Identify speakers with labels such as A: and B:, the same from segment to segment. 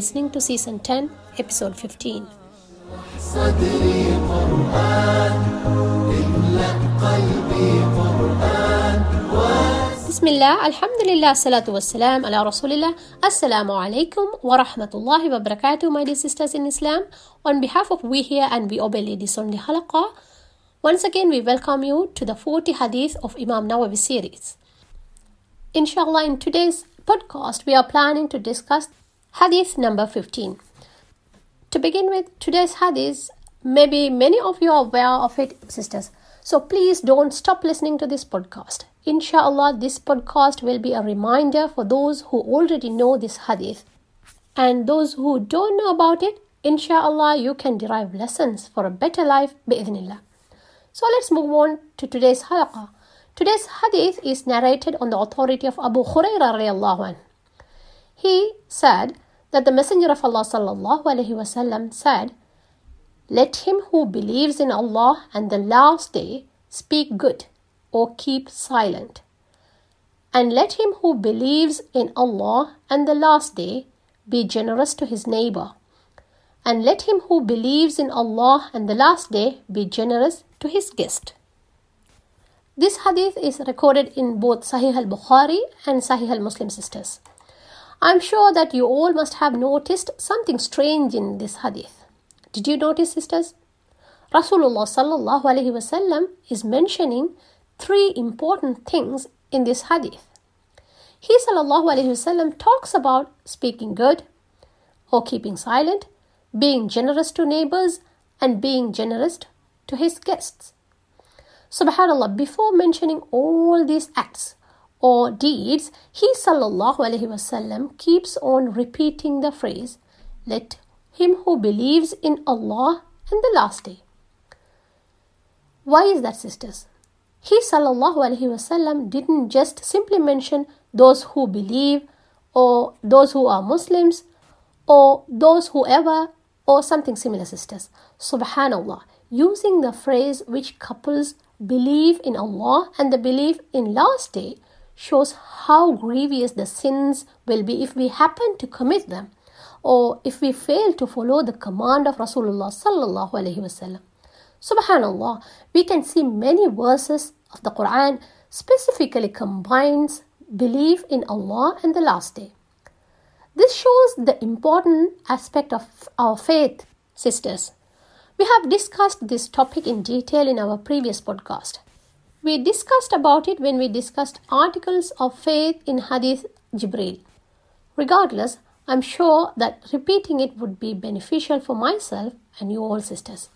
A: listening to Season 10, Episode 15. Bismillah. Alhamdulillah. الحمد لله الصلاة والسلام على رسول الله السلام عليكم ورحمة الله my dear sisters in Islam on behalf of we hear and we obey ladies on the halaqah once again we welcome you to the 40 hadith of Imam Nawawi series Inshallah in today's podcast we are planning to discuss Hadith number 15. To begin with, today's Hadith, maybe many of you are aware of it, sisters. So please don't stop listening to this podcast. Inshallah, this podcast will be a reminder for those who already know this hadith. And those who don't know about it, inshallah, you can derive lessons for a better life, bi'idhnillah. So let's move on to today's halaqah. Today's hadith is narrated on the authority of Abu Hurairah radiallahu anh. He said that the Messenger of Allah wasallam said, Let him who believes in Allah and the last day speak good or keep silent. And let him who believes in Allah and the last day be generous to his neighbor. And let him who believes in Allah and the last day be generous to his guest. This hadith is recorded in both Sahih al Bukhari and Sahih al Muslim sisters. I'm sure that you all must have noticed something strange in this hadith. Did you notice, sisters? Rasulullah sallallahu alaihi wasallam is mentioning three important things in this hadith. He sallallahu alaihi wasallam talks about speaking good or keeping silent, being generous to neighbors, and being generous to his guests. Subhanallah, before mentioning all these acts or deeds, he wasallam keeps on repeating the phrase, "Let him who believes in Allah and the last day." Why is that, sisters? He wasallam didn't just simply mention those who believe or those who are Muslims or those whoever or something similar, sisters. Subhanallah, using the phrase which couples believe in Allah and the belief in last day shows how grievous the sins will be if we happen to commit them or if we fail to follow the command of Rasulullah sallallahu alaihi wasallam. Subhanallah, we can see many verses of the Quran specifically combines belief in Allah and the last day. This shows the important aspect of our faith, sisters. We have discussed this topic in detail in our previous podcast. We discussed about it when we discussed articles of faith in Hadith Jibril. Regardless, I'm sure that repeating it would be beneficial for myself and you all sisters.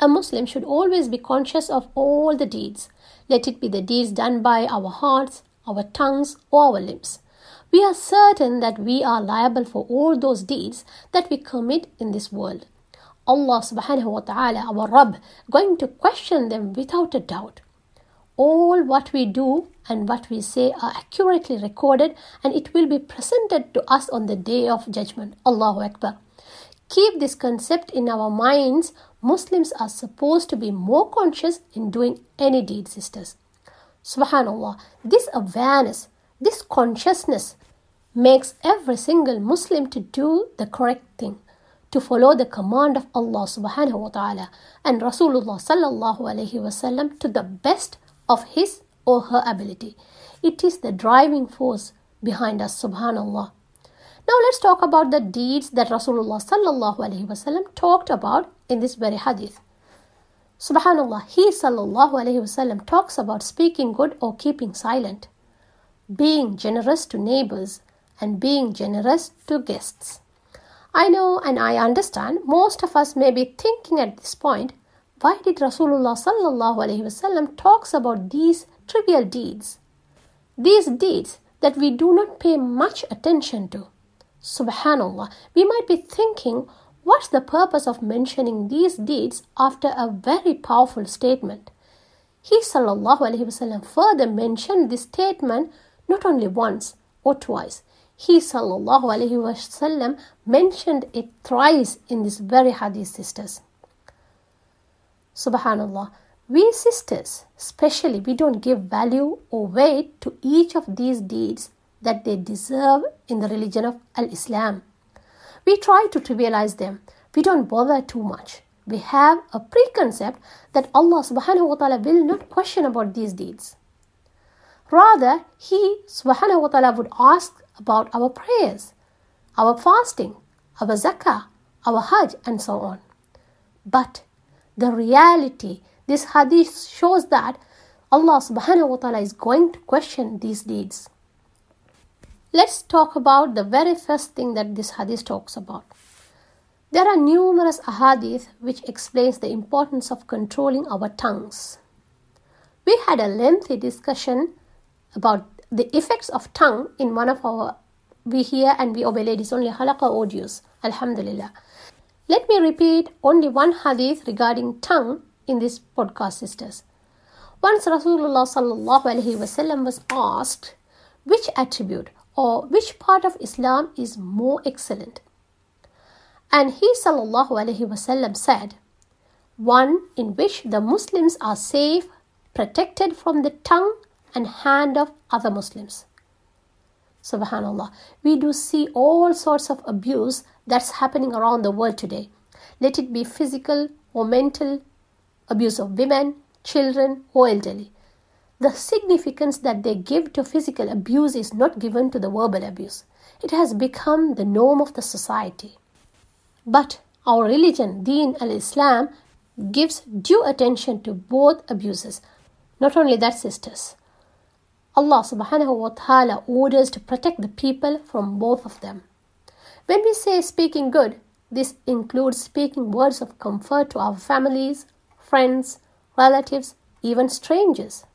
A: A Muslim should always be conscious of all the deeds, let it be the deeds done by our hearts, our tongues, or our limbs. We are certain that we are liable for all those deeds that we commit in this world. Allah subhanahu wa ta'ala, our Rabb, going to question them without a doubt. All what we do and what we say are accurately recorded and it will be presented to us on the day of judgment. Allahu Akbar. Keep this concept in our minds. Muslims are supposed to be more conscious in doing any deed, sisters. Subhanallah, this awareness, this consciousness makes every single Muslim to do the correct thing, to follow the command of Allah subhanahu wa ta'ala and Rasulullah sallallahu alayhi wasallam to the best of his or her ability. It is the driving force behind us, subhanallah. Now let's talk about the deeds that Rasulullah sallallahu alaihi wasallam talked about in this very hadith. Subhanallah, he sallallahu alaihi wasallam talks about speaking good or keeping silent, being generous to neighbors, and being generous to guests. I know and I understand most of us may be thinking at this point, why did Rasulullah sallallahu talks about these trivial deeds? These deeds that we do not pay much attention to. Subhanallah, we might be thinking, what's the purpose of mentioning these deeds after a very powerful statement? He sallallahu further mentioned this statement not only once or twice. He sallallahu mentioned it thrice in this very hadith, sisters. Subhanallah. We sisters, especially, we don't give value or weight to each of these deeds that they deserve in the religion of Al Islam. We try to trivialize them. We don't bother too much. We have a preconcept that Allah subhanahu wa ta'ala will not question about these deeds. Rather, He subhanahu wa ta'ala would ask about our prayers, our fasting, our zakah, our hajj, and so on. But the reality, this hadith shows that Allah subhanahu wa ta'ala is going to question these deeds. Let's talk about the very first thing that this hadith talks about. There are numerous ahadith which explains the importance of controlling our tongues. We had a lengthy discussion about the effects of tongue in one of our we hear and we obey ladies only halaqa audios. Alhamdulillah. Let me repeat only one hadith regarding tongue in this podcast, sisters. Once Rasulullah was asked which attribute or which part of Islam is more excellent. And he sallallahu wasallam said, one in which the Muslims are safe, protected from the tongue and hand of other Muslims. Subhanallah. We do see all sorts of abuse that's happening around the world today. Let it be physical or mental abuse of women, children, or elderly. The significance that they give to physical abuse is not given to the verbal abuse. It has become the norm of the society. But our religion, Deen al Islam, gives due attention to both abuses. Not only that, sisters, Allah subhanahu wa ta'ala orders to protect the people from both of them. When we say speaking good, this includes speaking words of comfort to our families, friends, relatives, even strangers.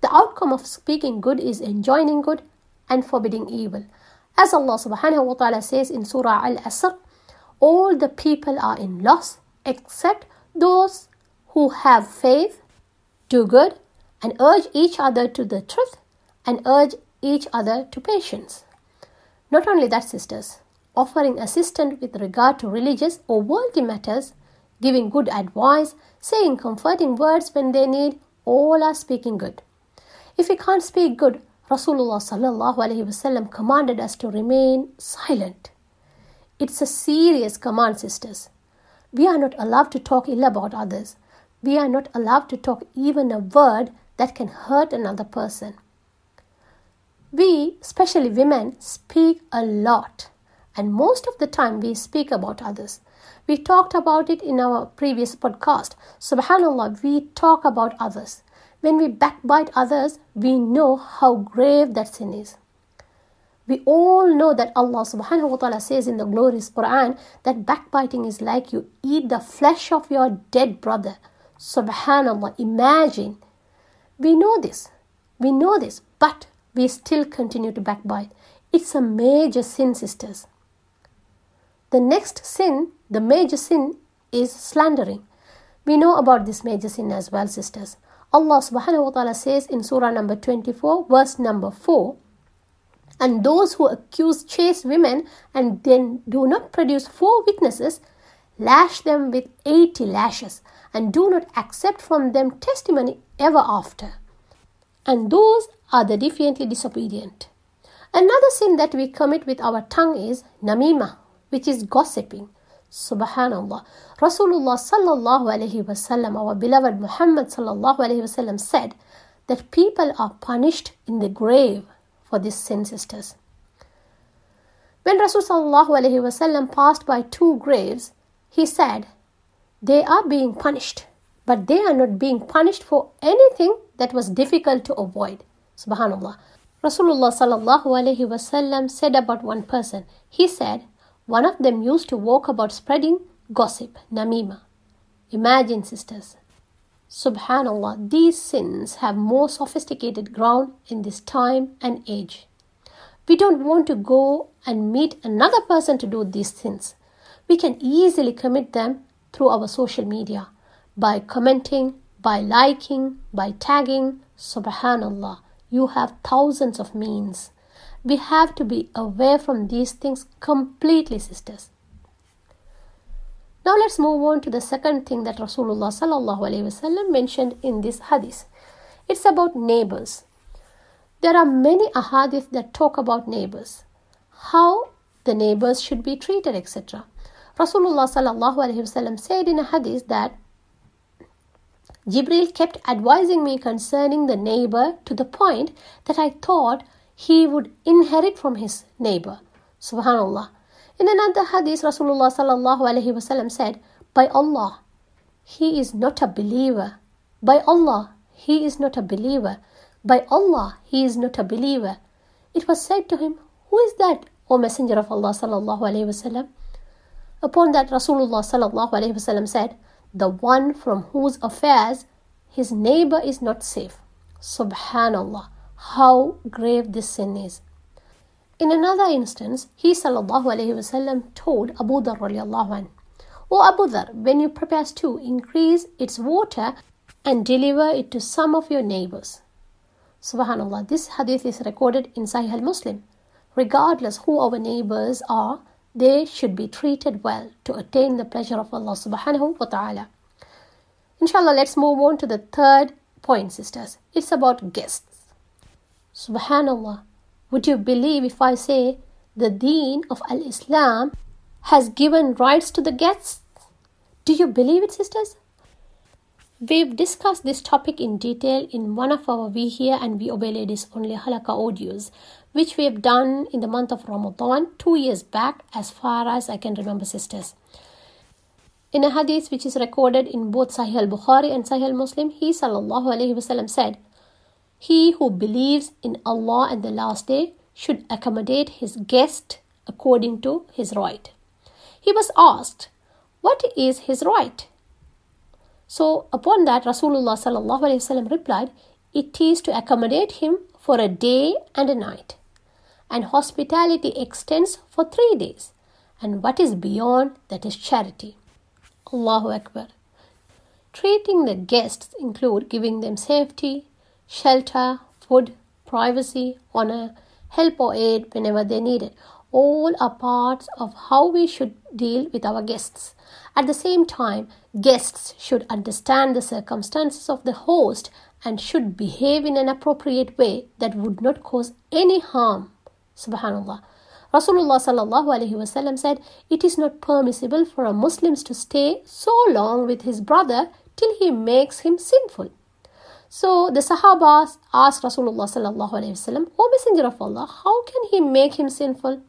A: The outcome of speaking good is enjoining good and forbidding evil. As Allah subhanahu wa ta'ala says in Surah Al Asr, all the people are in loss except those who have faith, do good, and urge each other to the truth and urge each other to patience. Not only that, sisters, offering assistance with regard to religious or worldly matters, giving good advice, saying comforting words when they need, all are speaking good. If we can't speak good, Rasulullah sallallahu commanded us to remain silent. It's a serious command, sisters. We are not allowed to talk ill about others. We are not allowed to talk even a word that can hurt another person. We, especially women, speak a lot, and most of the time we speak about others. We talked about it in our previous podcast. Subhanallah, we talk about others. When we backbite others, we know how grave that sin is. We all know that Allah subhanahu wa ta'ala says in the glorious Quran that backbiting is like you eat the flesh of your dead brother. Subhanallah, imagine. We know this. We know this, but we still continue to backbite. It's a major sin, sisters. The next sin, the major sin, is slandering. We know about this major sin as well, sisters. Allah subhanahu wa ta'ala says in Surah number 24, verse number 4 and those who accuse chaste women and then do not produce four witnesses, lash them with eighty lashes, and do not accept from them testimony ever after. And those are the defiantly disobedient. Another sin that we commit with our tongue is namima, which is gossiping. Subhanallah. Rasulullah sallallahu alaihi wasallam, our beloved Muhammad sallallahu alaihi wasallam said that people are punished in the grave for this sin, sisters. When Rasulullah passed by two graves, he said, They are being punished, but they are not being punished for anything that was difficult to avoid. Subhanallah. Rasulullah sallallahu alaihi wasallam said about one person, he said, one of them used to walk about spreading gossip, namima. Imagine, sisters, Subhanallah, these sins have more sophisticated ground in this time and age. We don't want to go and meet another person to do these sins. We can easily commit them through our social media by commenting, by liking, by tagging. Subhanallah, you have thousands of means. We have to be aware from these things completely, sisters. Now let's move on to the second thing that Rasulullah mentioned in this hadith. It's about neighbors. There are many ahadith that talk about neighbors, how the neighbors should be treated, etc. Rasulullah said in a hadith that Jibril kept advising me concerning the neighbor to the point that I thought he would inherit from his neighbor. Subhanallah. In another hadith, Rasulullah sallallahu alaihi wasallam said, By Allah, he is not a believer. By Allah, he is not a believer. By Allah, he is not a believer. It was said to him, Who is that, O Messenger of Allah sallallahu alaihi wasallam? Upon that, Rasulullah sallallahu alaihi wasallam said, The one from whose affairs his neighbor is not safe. Subhanallah, how grave this sin is. In another instance, he wasallam told Abu Dhar anh, O Abu Dhar, when you prepare stew, increase its water and deliver it to some of your neighbors. Subhanallah, this hadith is recorded in Sahih al-Muslim. Regardless who our neighbors are, they should be treated well to attain the pleasure of Allah subhanahu wa ta'ala. Inshallah, let's move on to the third point, sisters. It's about guests. Subhanallah, would you believe if I say the deen of Al Islam has given rights to the guests? Do you believe it, sisters? We've discussed this topic in detail in one of our We Hear and We Obey Ladies Only Halaka audios, which we have done in the month of Ramadan two years back, as far as I can remember, sisters. In a hadith which is recorded in both Sahih al Bukhari and Sahih al Muslim, he sallallahu wasallam said, He who believes in Allah and the last day should accommodate his guest according to his right. He was asked, What is his right? So upon that Rasulullah replied, It is to accommodate him for a day and a night. And hospitality extends for three days. And what is beyond that is charity. Allahu Akbar. Treating the guests include giving them safety, shelter, food, privacy, honor, help or aid whenever they need it. All are parts of how we should deal with our guests. At the same time, guests should understand the circumstances of the host and should behave in an appropriate way that would not cause any harm. Subhanallah. Rasulullah sallallahu alaihi wasallam said, "It is not permissible for a Muslim to stay so long with his brother till he makes him sinful." So the Sahaba asked Rasulullah sallallahu alaihi wasallam, "O Messenger of Allah, how can he make him sinful?"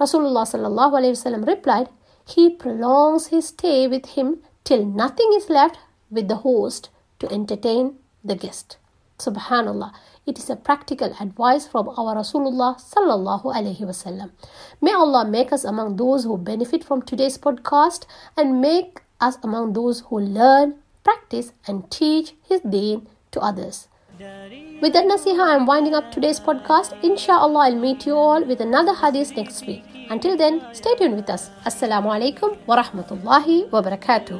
A: Rasulullah sallallahu alaihi wasallam replied, "He prolongs his stay with him till nothing is left with the host to entertain the guest." Subhanallah. It is a practical advice from our Rasulullah sallallahu alaihi wasallam. May Allah make us among those who benefit from today's podcast and make us among those who learn, practice, and teach His deen to others. With that nasiha, I'm winding up today's podcast. Inshallah, I'll meet you all with another hadith next week. Until then, stay tuned with us. Assalamu alaikum wa rahmatullahi wa barakatuh.